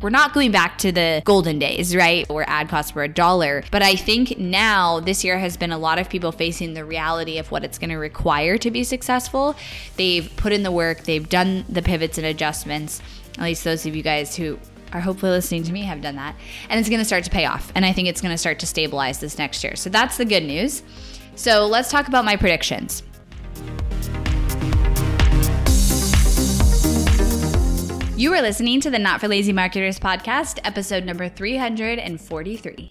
we're not going back to the golden days, right? Where ad costs were a dollar. But I think now this year has been a lot of people facing the reality of what it's going to require to be successful. They've put in the work, they've done the pivots and adjustments. At least those of you guys who are hopefully listening to me have done that. And it's going to start to pay off. And I think it's going to start to stabilize this next year. So that's the good news. So let's talk about my predictions. You are listening to the Not for Lazy Marketers podcast, episode number 343.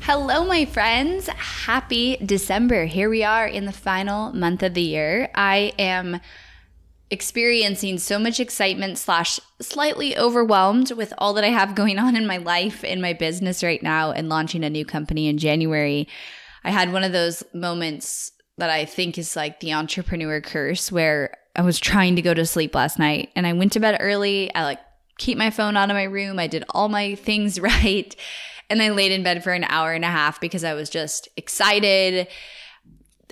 Hello, my friends. Happy December. Here we are in the final month of the year. I am experiencing so much excitement slash slightly overwhelmed with all that I have going on in my life, in my business right now, and launching a new company in January. I had one of those moments that I think is like the entrepreneur curse where I was trying to go to sleep last night and I went to bed early. I like keep my phone out of my room. I did all my things right. And I laid in bed for an hour and a half because I was just excited.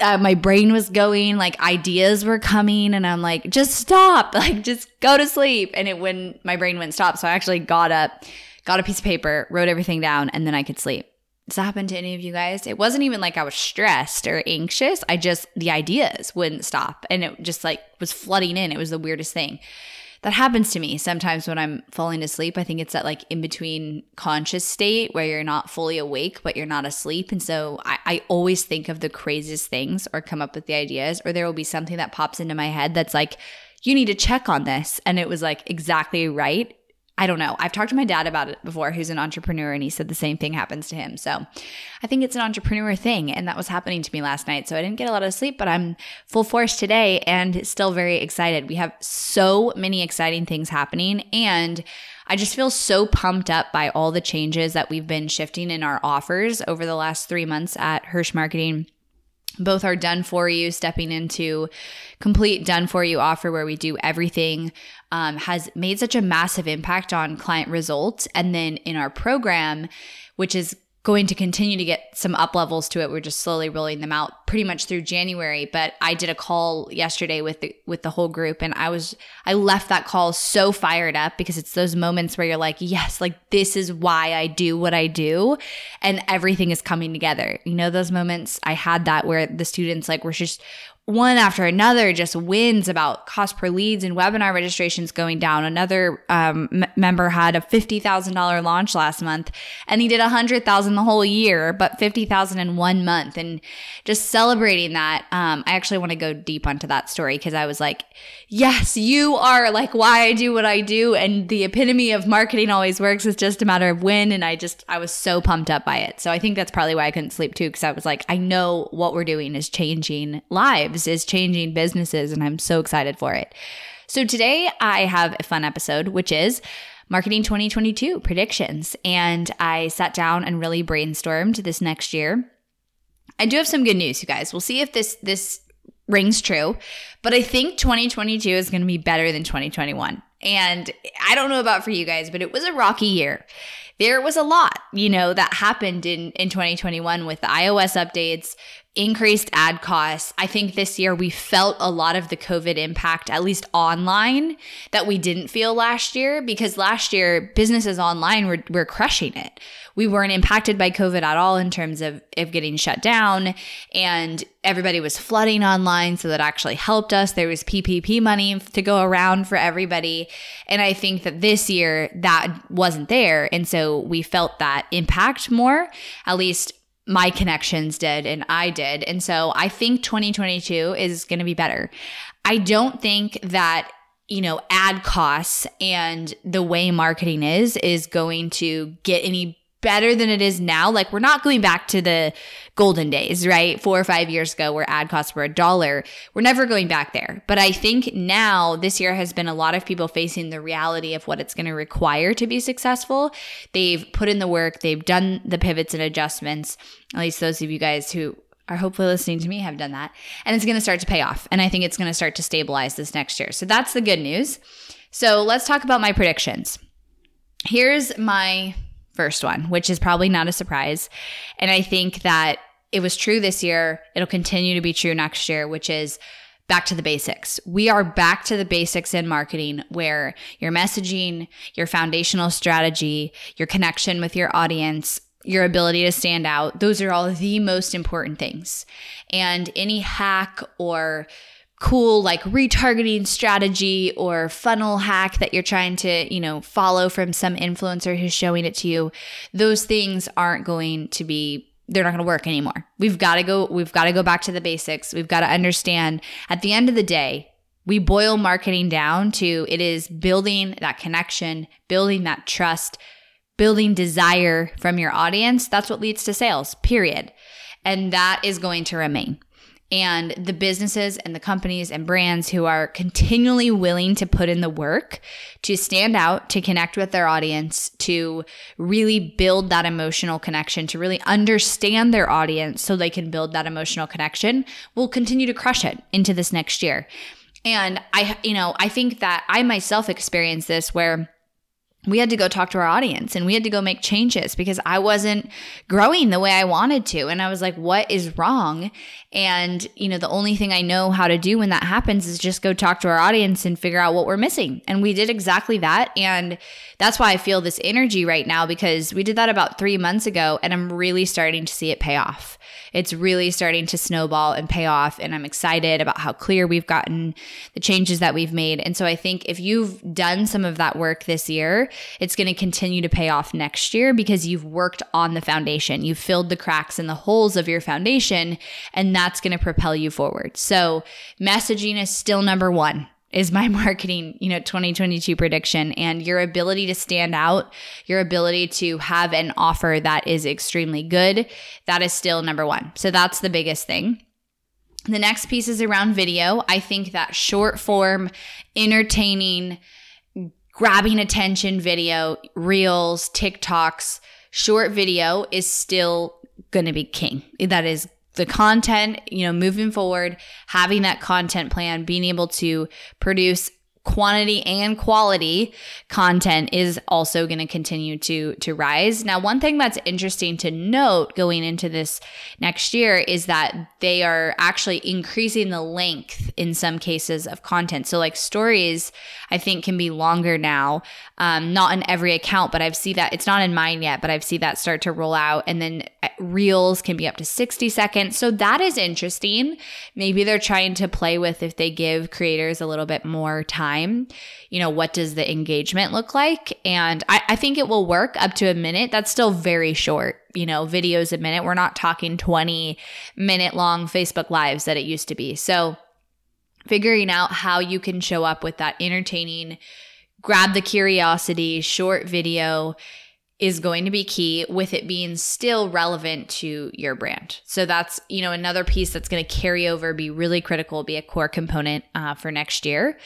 Uh, my brain was going, like ideas were coming, and I'm like, just stop, like just go to sleep. And it wouldn't, my brain wouldn't stop. So I actually got up, got a piece of paper, wrote everything down, and then I could sleep. That happen to any of you guys? It wasn't even like I was stressed or anxious. I just, the ideas wouldn't stop and it just like was flooding in. It was the weirdest thing. That happens to me sometimes when I'm falling asleep. I think it's that like in between conscious state where you're not fully awake, but you're not asleep. And so I, I always think of the craziest things or come up with the ideas, or there will be something that pops into my head that's like, you need to check on this. And it was like exactly right I don't know. I've talked to my dad about it before, who's an entrepreneur, and he said the same thing happens to him. So I think it's an entrepreneur thing. And that was happening to me last night. So I didn't get a lot of sleep, but I'm full force today and still very excited. We have so many exciting things happening. And I just feel so pumped up by all the changes that we've been shifting in our offers over the last three months at Hirsh Marketing both are done for you stepping into complete done for you offer where we do everything um, has made such a massive impact on client results. And then in our program which is going to continue to get some up levels to it. We're just slowly rolling them out pretty much through January, but I did a call yesterday with the with the whole group and I was I left that call so fired up because it's those moments where you're like, "Yes, like this is why I do what I do." And everything is coming together. You know those moments I had that where the students like were just one after another just wins about cost per leads and webinar registrations going down. Another um, m- member had a $50,000 launch last month and he did a hundred thousand the whole year, but 50,000 in one month. And just celebrating that. Um, I actually want to go deep onto that story because I was like, yes, you are like why I do what I do. And the epitome of marketing always works. It's just a matter of when. And I just, I was so pumped up by it. So I think that's probably why I couldn't sleep too. Cause I was like, I know what we're doing is changing lives is changing businesses, and I'm so excited for it. So today I have a fun episode, which is Marketing 2022 predictions. And I sat down and really brainstormed this next year. I do have some good news, you guys. We'll see if this this rings true, but I think 2022 is going to be better than 2021. And I don't know about for you guys, but it was a rocky year. There was a lot, you know, that happened in in 2021 with the iOS updates, increased ad costs. I think this year we felt a lot of the COVID impact, at least online, that we didn't feel last year because last year businesses online were, were crushing it. We weren't impacted by COVID at all in terms of, of getting shut down and everybody was flooding online. So that actually helped us. There was PPP money to go around for everybody. And I think that this year that wasn't there. And so we felt that impact more, at least my connections did and I did. And so I think 2022 is going to be better. I don't think that you know ad costs and the way marketing is is going to get any better than it is now. Like we're not going back to the golden days, right? Four or five years ago where ad costs were a dollar. We're never going back there. But I think now this year has been a lot of people facing the reality of what it's going to require to be successful. They've put in the work, they've done the pivots and adjustments. At least those of you guys who are hopefully listening to me have done that. And it's going to start to pay off. And I think it's going to start to stabilize this next year. So that's the good news. So let's talk about my predictions. Here's my first one, which is probably not a surprise. And I think that it was true this year. It'll continue to be true next year, which is back to the basics. We are back to the basics in marketing where your messaging, your foundational strategy, your connection with your audience, your ability to stand out, those are all the most important things. And any hack or cool like retargeting strategy or funnel hack that you're trying to, you know, follow from some influencer who's showing it to you, those things aren't going to be they're not going to work anymore. We've got to go we've got to go back to the basics. We've got to understand at the end of the day, we boil marketing down to it is building that connection, building that trust, building desire from your audience. That's what leads to sales. Period. And that is going to remain and the businesses and the companies and brands who are continually willing to put in the work to stand out, to connect with their audience, to really build that emotional connection, to really understand their audience so they can build that emotional connection will continue to crush it into this next year. And I, you know, I think that I myself experienced this where we had to go talk to our audience and we had to go make changes because I wasn't growing the way I wanted to. And I was like, what is wrong? And, you know, the only thing I know how to do when that happens is just go talk to our audience and figure out what we're missing. And we did exactly that. And that's why I feel this energy right now because we did that about three months ago and I'm really starting to see it pay off it's really starting to snowball and pay off. And I'm excited about how clear we've gotten the changes that we've made. And so I think if you've done some of that work this year, it's going to continue to pay off next year because you've worked on the foundation. You've filled the cracks and the holes of your foundation, and that's going to propel you forward. So messaging is still number one is my marketing, you know, 2022 prediction and your ability to stand out, your ability to have an offer that is extremely good, that is still number 1. So that's the biggest thing. The next piece is around video. I think that short form, entertaining, grabbing attention video, reels, TikToks, short video is still going to be king. That is the content, you know, moving forward, having that content plan, being able to produce quantity and quality content is also going to continue to to rise. Now, one thing that's interesting to note going into this next year is that they are actually increasing the length in some cases of content. So like stories I think can be longer now. Um, not in every account, but I've seen that it's not in mine yet, but I've seen that start to roll out and then uh, reels can be up to 60 seconds. So that is interesting. Maybe they're trying to play with if they give creators a little bit more time time, you know, what does the engagement look like? And I, I think it will work up to a minute. That's still very short, you know, videos a minute. We're not talking 20 minute long Facebook lives that it used to be. So figuring out how you can show up with that entertaining, grab the curiosity, short video is going to be key with it being still relevant to your brand. So that's, you know, another piece that's going to carry over, be really critical, be a core component uh, for next year.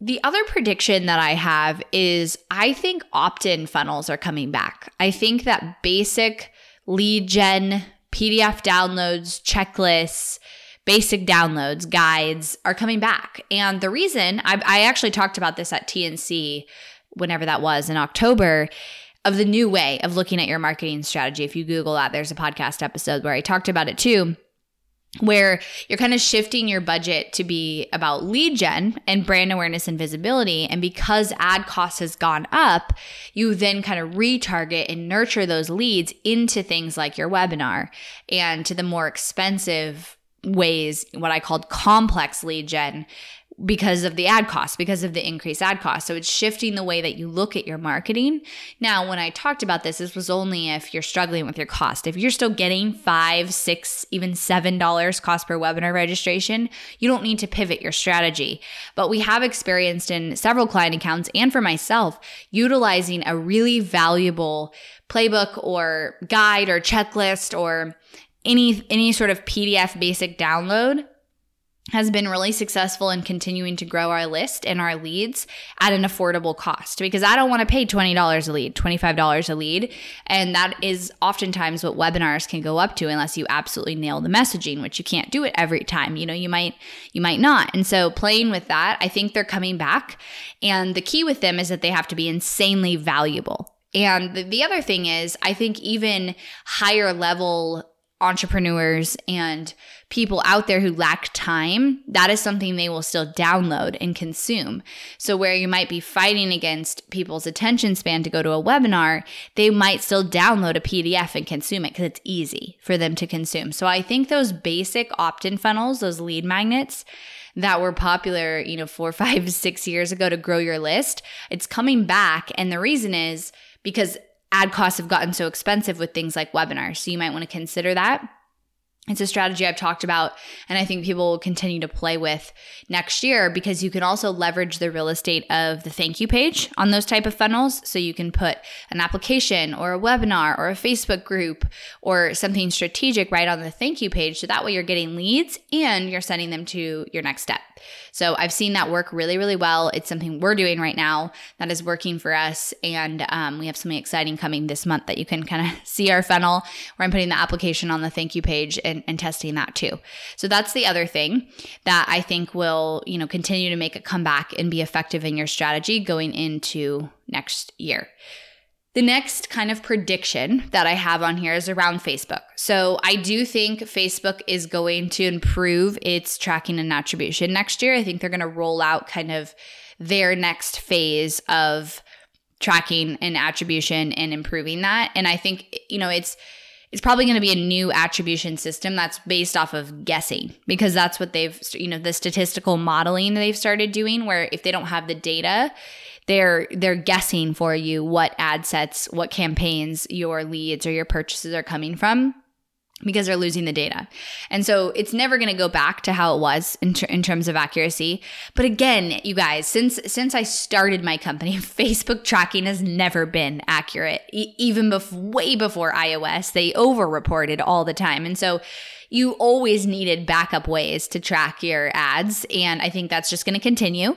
The other prediction that I have is I think opt in funnels are coming back. I think that basic lead gen, PDF downloads, checklists, basic downloads, guides are coming back. And the reason I, I actually talked about this at TNC, whenever that was in October, of the new way of looking at your marketing strategy. If you Google that, there's a podcast episode where I talked about it too where you're kind of shifting your budget to be about lead gen and brand awareness and visibility. And because ad cost has gone up, you then kind of retarget and nurture those leads into things like your webinar and to the more expensive ways, what I called complex lead gen because of the ad cost, because of the increased ad cost. So it's shifting the way that you look at your marketing. Now, when I talked about this, this was only if you're struggling with your cost. If you're still getting five, six, even seven dollars cost per webinar registration, you don't need to pivot your strategy. But we have experienced in several client accounts and for myself utilizing a really valuable playbook or guide or checklist or any any sort of PDF basic download has been really successful in continuing to grow our list and our leads at an affordable cost because I don't want to pay $20 a lead, $25 a lead. And that is oftentimes what webinars can go up to unless you absolutely nail the messaging, which you can't do it every time. You know, you might, you might not. And so playing with that, I think they're coming back. And the key with them is that they have to be insanely valuable. And the, the other thing is, I think even higher level entrepreneurs and people out there who lack time, that is something they will still download and consume. So, where you might be fighting against people's attention span to go to a webinar, they might still download a PDF and consume it because it's easy for them to consume. So, I think those basic opt in funnels, those lead magnets, that were popular, you know, four, five, six years ago to grow your list, it's coming back. And the reason is because ad costs have gotten so expensive with things like webinars. So you might want to consider that. It's a strategy I've talked about, and I think people will continue to play with next year because you can also leverage the real estate of the thank you page on those type of funnels. So you can put an application or a webinar or a Facebook group or something strategic right on the thank you page. So that way you're getting leads and you're sending them to your next step. So I've seen that work really, really well. It's something we're doing right now that is working for us. And um, we have something exciting coming this month that you can kind of see our funnel where I'm putting the application on the thank you page and, and testing that too. So that's the other thing that I think will, you know, continue to make a comeback and be effective in your strategy going into next year. The next kind of prediction that I have on here is around Facebook. So I do think Facebook is going to improve its tracking and attribution next year. I think they're going to roll out kind of their next phase of tracking and attribution and improving that. And I think, you know, it's it's probably going to be a new attribution system that's based off of guessing because that's what they've you know the statistical modeling they've started doing where if they don't have the data they're they're guessing for you what ad sets, what campaigns your leads or your purchases are coming from because they're losing the data. And so it's never going to go back to how it was in, ter- in terms of accuracy. But again, you guys, since since I started my company, Facebook tracking has never been accurate. E- even bef- way before iOS, they over-reported all the time. And so you always needed backup ways to track your ads and i think that's just going to continue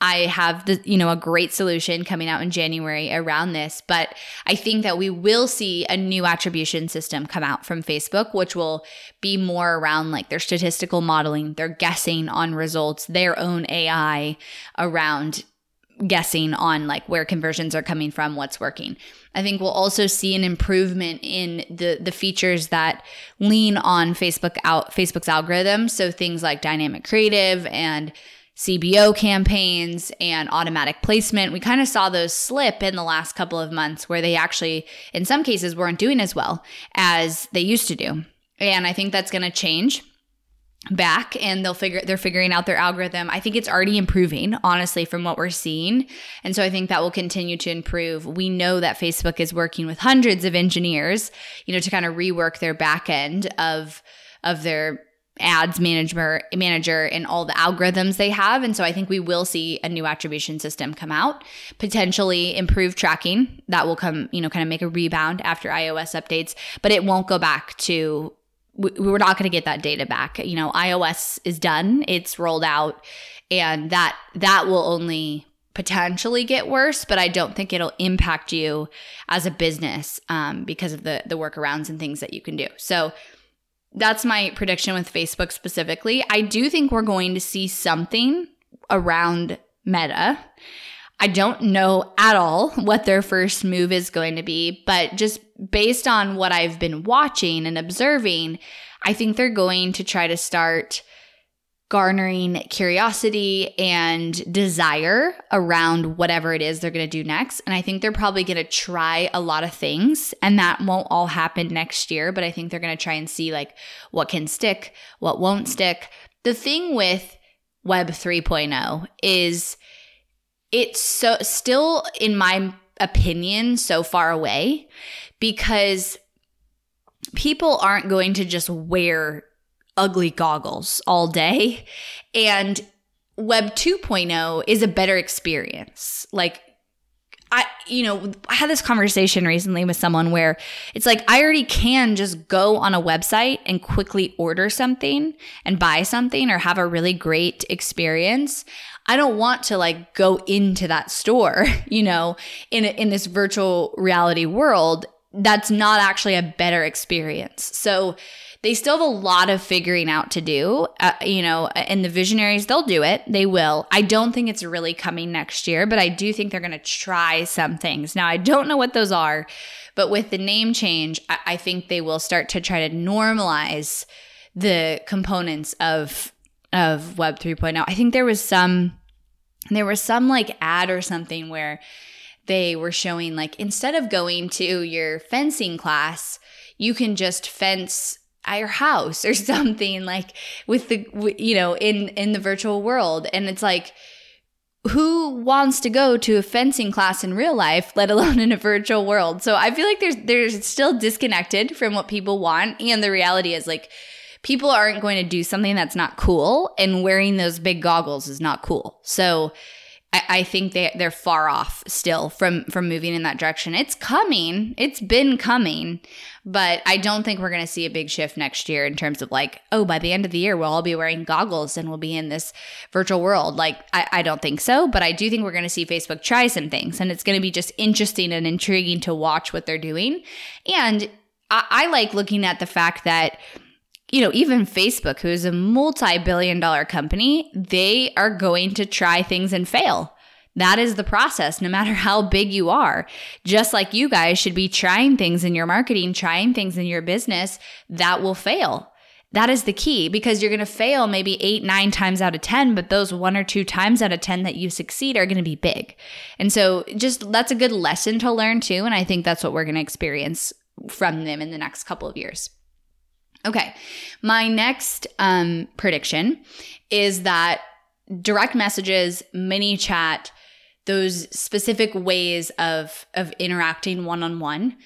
I have the you know a great solution coming out in January around this, but I think that we will see a new attribution system come out from Facebook which will be more around like their statistical modeling, their guessing on results, their own AI around guessing on like where conversions are coming from, what's working. I think we'll also see an improvement in the the features that lean on Facebook out Facebook's algorithm, so things like dynamic creative and CBO campaigns and automatic placement. We kind of saw those slip in the last couple of months where they actually, in some cases, weren't doing as well as they used to do. And I think that's going to change back and they'll figure they're figuring out their algorithm. I think it's already improving honestly from what we're seeing. And so I think that will continue to improve. We know that Facebook is working with hundreds of engineers, you know, to kind of rework their back end of of their ads manager manager and all the algorithms they have. And so i think we will see a new attribution system come out potentially improve tracking. That will come you know kind of make a rebound after ios updates but it won't go back to we're not going to get that data back. You know ios is done it's rolled out and that that will only potentially get worse but i don't think it'll impact you as a business um, because of the the workarounds and things that you can do. So that's my prediction with Facebook specifically. I do think we're going to see something around Meta. I don't know at all what their first move is going to be, but just based on what I've been watching and observing, I think they're going to try to start garnering curiosity and desire around whatever it is they're going to do next. And I think they're probably going to try a lot of things and that won't all happen next year, but I think they're going to try and see like what can stick, what won't stick. The thing with web 3.0 is it's so still in my opinion so far away because people aren't going to just wear ugly goggles all day. And Web 2.0 is a better experience. Like, I, you know, I had this conversation recently with someone where it's like I already can just go on a website and quickly order something and buy something or have a really great experience. I don't want to like go into that store, you know, in in this virtual reality world that's not actually a better experience. So they still have a lot of figuring out to do. Uh, you know, and the visionaries, they'll do it. They will. I don't think it's really coming next year, but I do think they're going to try some things. Now, I don't know what those are, but with the name change, I, I think they will start to try to normalize the components of of Web 3.0. I think there was some there was some like ad or something where they were showing like instead of going to your fencing class, you can just fence at your house or something like with the you know in in the virtual world. And it's like who wants to go to a fencing class in real life let alone in a virtual world? So i feel like there's there's still disconnected from what people want. And the reality is like people aren't going to do something that's not cool and wearing those big goggles is not cool. So I, I think they they're far off still from from moving in that direction. It's coming. It's been coming, but I don't think we're going to see a big shift next year in terms of like, oh, by the end of the year we'll all be wearing goggles and we'll be in this virtual world. Like, I, I don't think so, but I do think we're going to see Facebook try some things, and it's going to be just interesting and intriguing to watch what they're doing. And I, I like looking at the fact that you know, even Facebook, who is a multi billion dollar company, they are going to try things and fail. That is the process, no matter how big you are. Just like you guys should be trying things in your marketing, trying things in your business that will fail. That is the key because you're going to fail maybe eight, nine times out of 10, but those one or two times out of 10 that you succeed are going to be big. And so, just that's a good lesson to learn too. And I think that's what we're going to experience from them in the next couple of years. Okay. My next um, prediction is that direct messages, ManyChat, those specific ways of of interacting one on one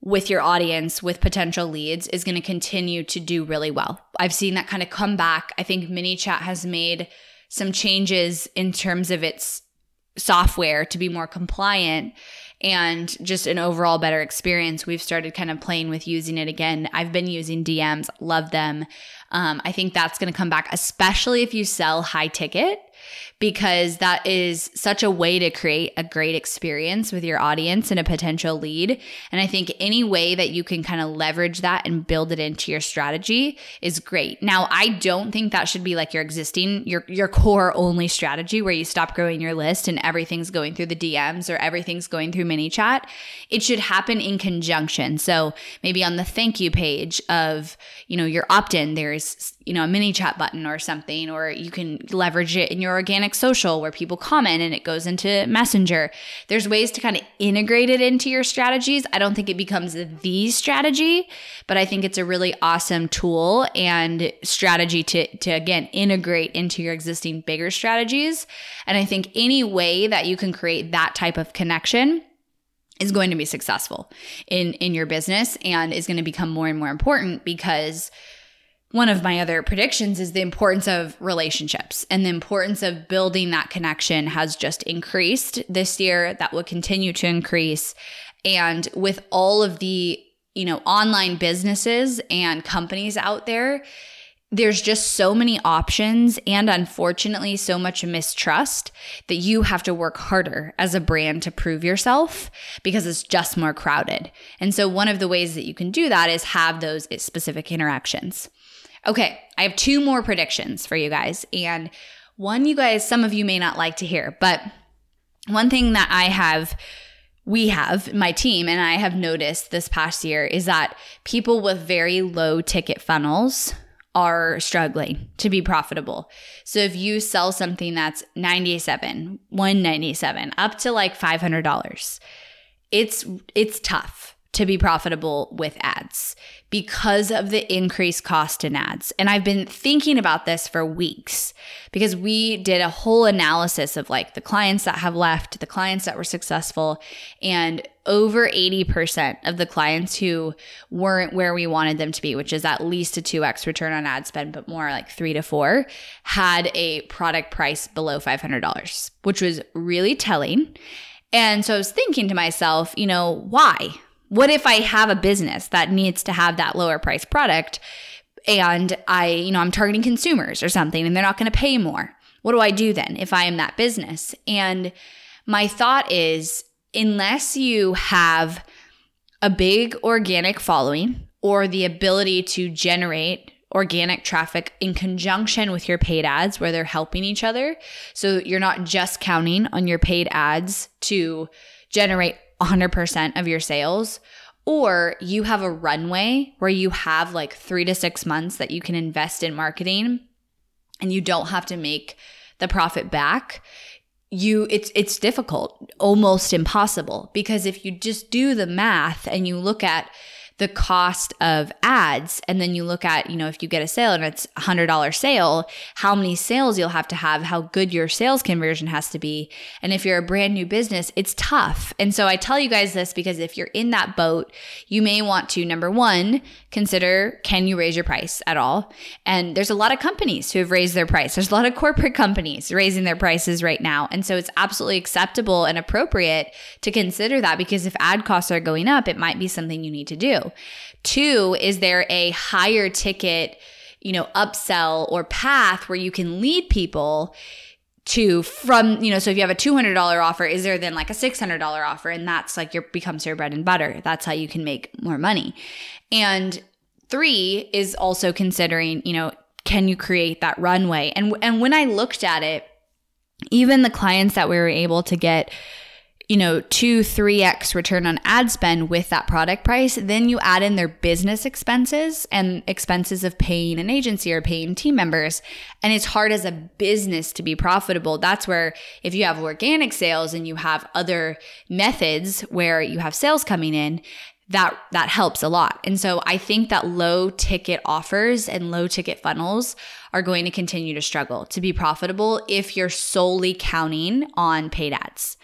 with your audience with potential leads is going to continue to do really well. I've seen that kind of come back. I think ManyChat has made some changes in terms of its software to be more compliant and just an overall better experience. We've started kind of playing with using it again. I've been using DMs, love them. Um, I think that's going to come back, especially if you sell high ticket because that is such a way to create a great experience with your audience and a potential lead. And I think any way that you can kind of leverage that and build it into your strategy is great. Now, I don't think that should be like your existing your your core only strategy where you stop growing your list and everything's going through the DMs or everything's going through ManyChat. It should happen in conjunction. So, maybe on the thank you page of, you know, your opt-in, there's, you know, a ManyChat button or something or you can leverage it in your organic social where people comment and it goes into Messenger. There's ways to kind of integrate it into your strategies. I don't think it becomes the strategy, but I think it's a really awesome tool and strategy to, to again integrate into your existing bigger strategies. And I think any way that you can create that type of connection is going to be successful in in your business and is going to become more and more important because one of my other predictions is the importance of relationships and the importance of building that connection has just increased this year. That will continue to increase. And with all of the, you know, online businesses and companies out there, there's just so many options and unfortunately so much mistrust that you have to work harder as a brand to prove yourself because it's just more crowded. And so one of the ways that you can do that is have those specific interactions. Okay, I have two more predictions for you guys. And one you guys, some of you may not like to hear, but one thing that I have, we have, my team and I have noticed this past year is that people with very low ticket funnels are struggling to be profitable. So if you sell something that's 97, 197 up to like $500, it's it's tough to be profitable with ads because of the increased cost in ads. And I've been thinking about this for weeks because we did a whole analysis of like the clients that have left, the clients that were successful, and over 80% of the clients who weren't where we wanted them to be, which is at least a 2x return on ad spend, but more like three to four, had a product price below $500, which was really telling. And so I was thinking to myself, you know, why? What if I have a business that needs to have that lower price product and I, you know, I'm targeting consumers or something and they're not going to pay more? What do I do then if I am that business? And my thought is unless you have a big organic following or the ability to generate organic traffic in conjunction with your paid ads where they're helping each other. So you're not just counting on your paid ads to generate 100% of your sales. Or you have a runway where you have like three to six months that you can invest in marketing and you don't have to make the profit back you it's it's difficult almost impossible because if you just do the math and you look at the cost of ads. And then you look at you know if you get a sale and it's a hundred dollar sale how many sales you'll have to have how good your sales conversion has to be. And if you're a brand new business it's tough. And so i tell you guys this because if you're in that boat you may want to number one consider can you raise your price at all? And there's a lot of companies who have raised their price. There's a lot of corporate companies raising their prices right now. And so it's absolutely acceptable and appropriate to consider that because if ad costs are going up it might be something you need to do Two, is there a higher ticket, you know, upsell or path where you can lead people to from, you know, so if you have a $200 offer, is there then like a $600 offer? And that's like your becomes your bread and butter. That's how you can make more money. And three is also considering, you know, can you create that runway? And and when I looked at it, even the clients that we were able to get you know, two, three X return on ad spend with that product price, then you add in their business expenses and expenses of paying an agency or paying team members. And it's hard as a business to be profitable. That's where if you have organic sales and you have other methods where you have sales coming in, that that helps a lot. And so I think that low ticket offers and low ticket funnels are going to continue to struggle to be profitable if you're solely counting on paid ads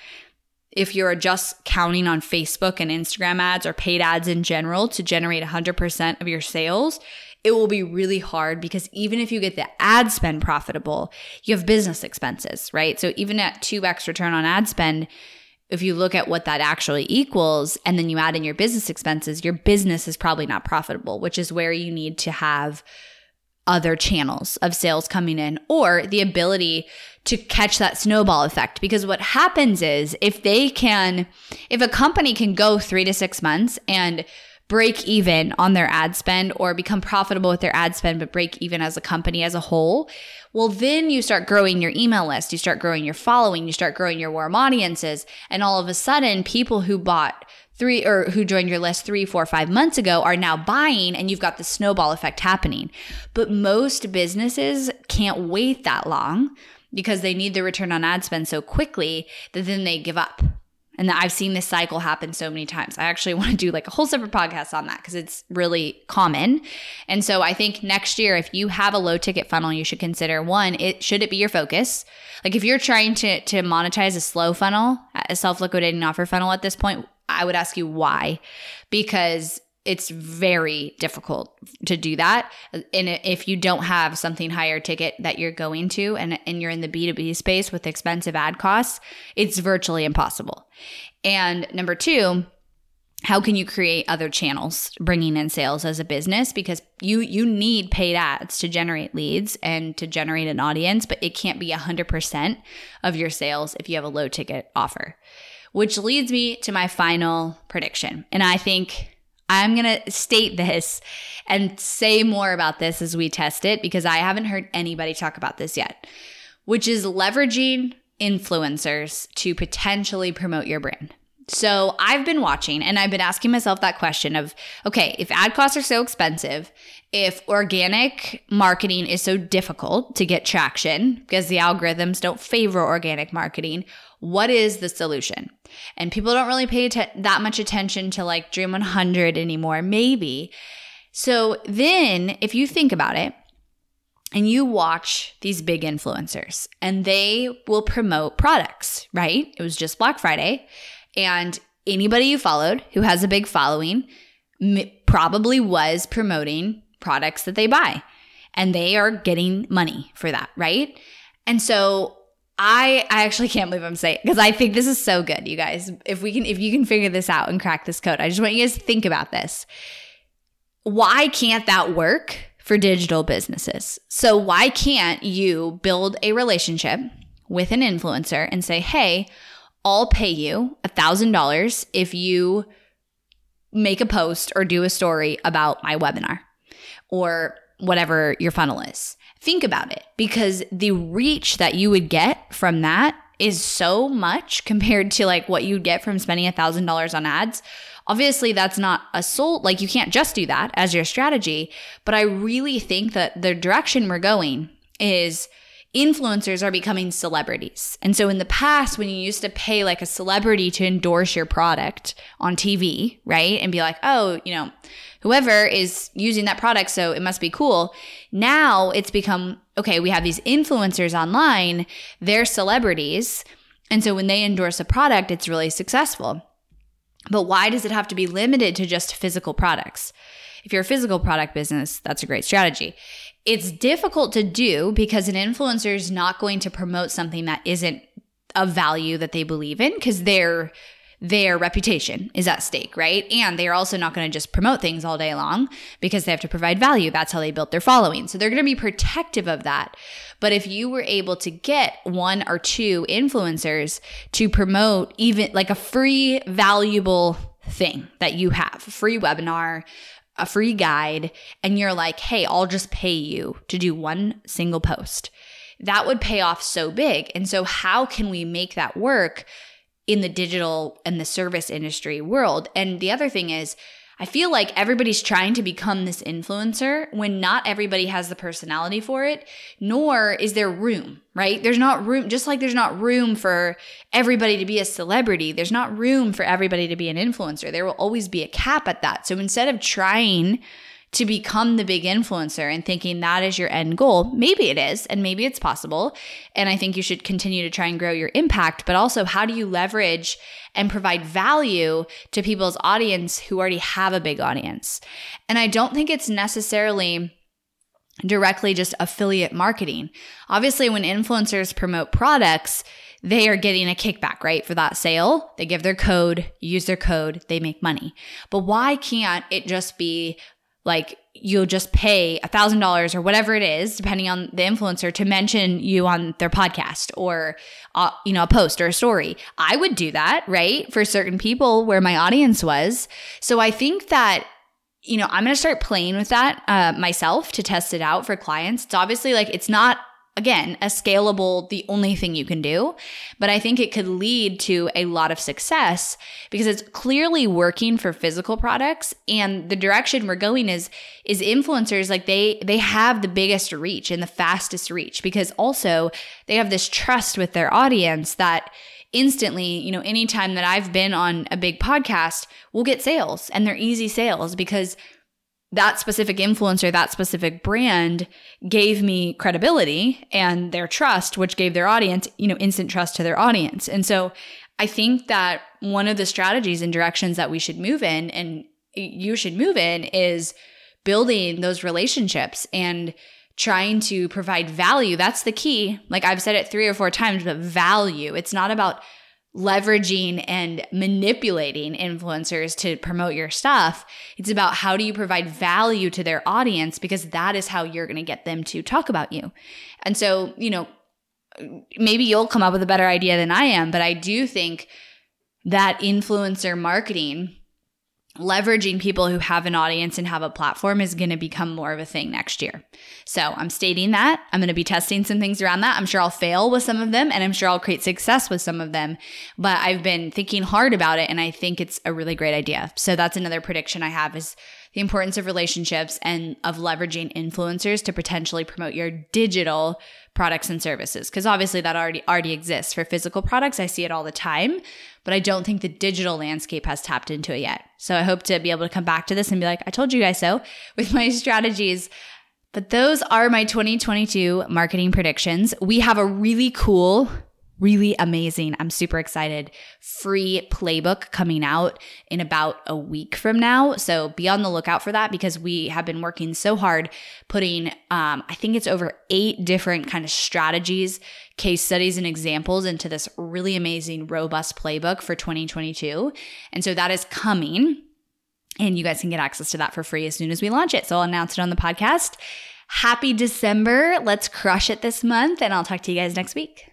if you're just counting on Facebook and Instagram ads or paid ads in general to generate 100% of your sales, it will be really hard because even if you get the ad spend profitable, you have business expenses, right? So even at 2x return on ad spend, if you look at what that actually equals and then you add in your business expenses, your business is probably not profitable, which is where you need to have other channels of sales coming in or the ability to catch that snowball effect. Because what happens is if they can, if a company can go three to six months and break even on their ad spend or become profitable with their ad spend, but break even as a company as a whole, well, then you start growing your email list, you start growing your following, you start growing your warm audiences. And all of a sudden, people who bought three or who joined your list three, four, five months ago are now buying and you've got the snowball effect happening. But most businesses can't wait that long because they need the return on ad spend so quickly that then they give up. And I've seen this cycle happen so many times. I actually want to do like a whole separate podcast on that because it's really common. And so I think next year, if you have a low ticket funnel, you should consider one, it should it be your focus? Like if you're trying to to monetize a slow funnel, a self-liquidating offer funnel at this point, I would ask you why. Because it's very difficult to do that. And if you don't have something higher ticket that you're going to and, and you're in the B2B space with expensive ad costs, it's virtually impossible. And number two, how can you create other channels bringing in sales as a business because you you need paid ads to generate leads and to generate an audience but it can't be 100% of your sales if you have a low ticket offer which leads me to my final prediction. And I think I'm going to state this and say more about this as we test it because I haven't heard anybody talk about this yet, which is leveraging influencers to potentially promote your brand. So I've been watching and I've been asking myself that question of okay, if ad costs are so expensive, if organic marketing is so difficult to get traction because the algorithms don't favor organic marketing, what is the solution? And people don't really pay that much attention to like Dream 100 anymore, maybe. So then, if you think about it, and you watch these big influencers and they will promote products, right? It was just Black Friday. And anybody you followed who has a big following probably was promoting products that they buy and they are getting money for that, right? And so I I actually can't believe I'm saying because I think this is so good, you guys. If we can if you can figure this out and crack this code, I just want you guys to think about this. Why can't that work for digital businesses? So why can't you build a relationship with an influencer and say, "Hey, I'll pay you a $1000 if you make a post or do a story about my webinar or whatever your funnel is. Think about it because the reach that you would get from that is so much compared to like what you'd get from spending a thousand dollars on ads. Obviously, that's not a soul, like you can't just do that as your strategy. But I really think that the direction we're going is influencers are becoming celebrities. And so in the past, when you used to pay like a celebrity to endorse your product on TV, right? And be like, oh, you know, whoever is using that product, so it must be cool. Now it's become okay, we have these influencers online, they're celebrities. And so when they endorse a product, it's really successful. But why does it have to be limited to just physical products? If you're a physical product business, that's a great strategy. It's difficult to do because an influencer is not going to promote something that isn't of value that they believe in because they're their reputation is at stake, right? And they're also not going to just promote things all day long because they have to provide value. That's how they built their following. So they're going to be protective of that. But if you were able to get one or two influencers to promote even like a free, valuable thing that you have, a free webinar, a free guide, and you're like, hey, I'll just pay you to do one single post. That would pay off so big. And so, how can we make that work in the digital and the service industry world. And the other thing is, I feel like everybody's trying to become this influencer when not everybody has the personality for it, nor is there room, right? There's not room, just like there's not room for everybody to be a celebrity, there's not room for everybody to be an influencer. There will always be a cap at that. So instead of trying to become the big influencer and thinking that is your end goal. Maybe it is, and maybe it's possible. And I think you should continue to try and grow your impact, but also how do you leverage and provide value to people's audience who already have a big audience? And I don't think it's necessarily directly just affiliate marketing. Obviously, when influencers promote products, they are getting a kickback, right? For that sale, they give their code, use their code, they make money. But why can't it just be like you'll just pay a thousand dollars or whatever it is depending on the influencer to mention you on their podcast or uh, you know a post or a story. I would do that right for certain people where my audience was. So i think that you know i'm going to start playing with that uh, myself to test it out for clients. It's obviously like it's not again, a scalable, the only thing you can do. But I think it could lead to a lot of success because it's clearly working for physical products. And the direction we're going is, is influencers, like they, they have the biggest reach and the fastest reach because also they have this trust with their audience that instantly, you know, anytime that I've been on a big podcast, we'll get sales and they're easy sales because that specific influencer, that specific brand gave me credibility and their trust, which gave their audience, you know, instant trust to their audience. And so I think that one of the strategies and directions that we should move in and you should move in is building those relationships and trying to provide value. That's the key. Like I've said it three or four times, but value. It's not about leveraging and manipulating influencers to promote your stuff. It's about how do you provide value to their audience because that is how you're going to get them to talk about you. And so, you know, maybe you'll come up with a better idea than I am, but I do think that influencer marketing leveraging people who have an audience and have a platform is going to become more of a thing next year. So I'm stating that. I'm going to be testing some things around that. I'm sure I'll fail with some of them and I'm sure I'll create success with some of them. But I've been thinking hard about it and I think it's a really great idea. So that's another prediction I have is the importance of relationships and of leveraging influencers to potentially promote your digital products and services. Because obviously that already already exists. For physical products i see it all the time but i don't think the digital landscape has tapped into it yet. So i hope to be able to come back to this and be like i told you guys so with my strategies. But those are my 2022 marketing predictions. We have a really cool really amazing. I'm super excited. Free playbook coming out in about a week from now. So be on the lookout for that because we have been working so hard putting, um, I think it's over eight different kind of strategies, case studies, and examples into this really amazing, robust playbook for 2022. And so that is coming. And you guys can get access to that for free as soon as we launch it. So I'll announce it on the podcast. Happy December. Let's crush it this month. And I'll talk to you guys next week.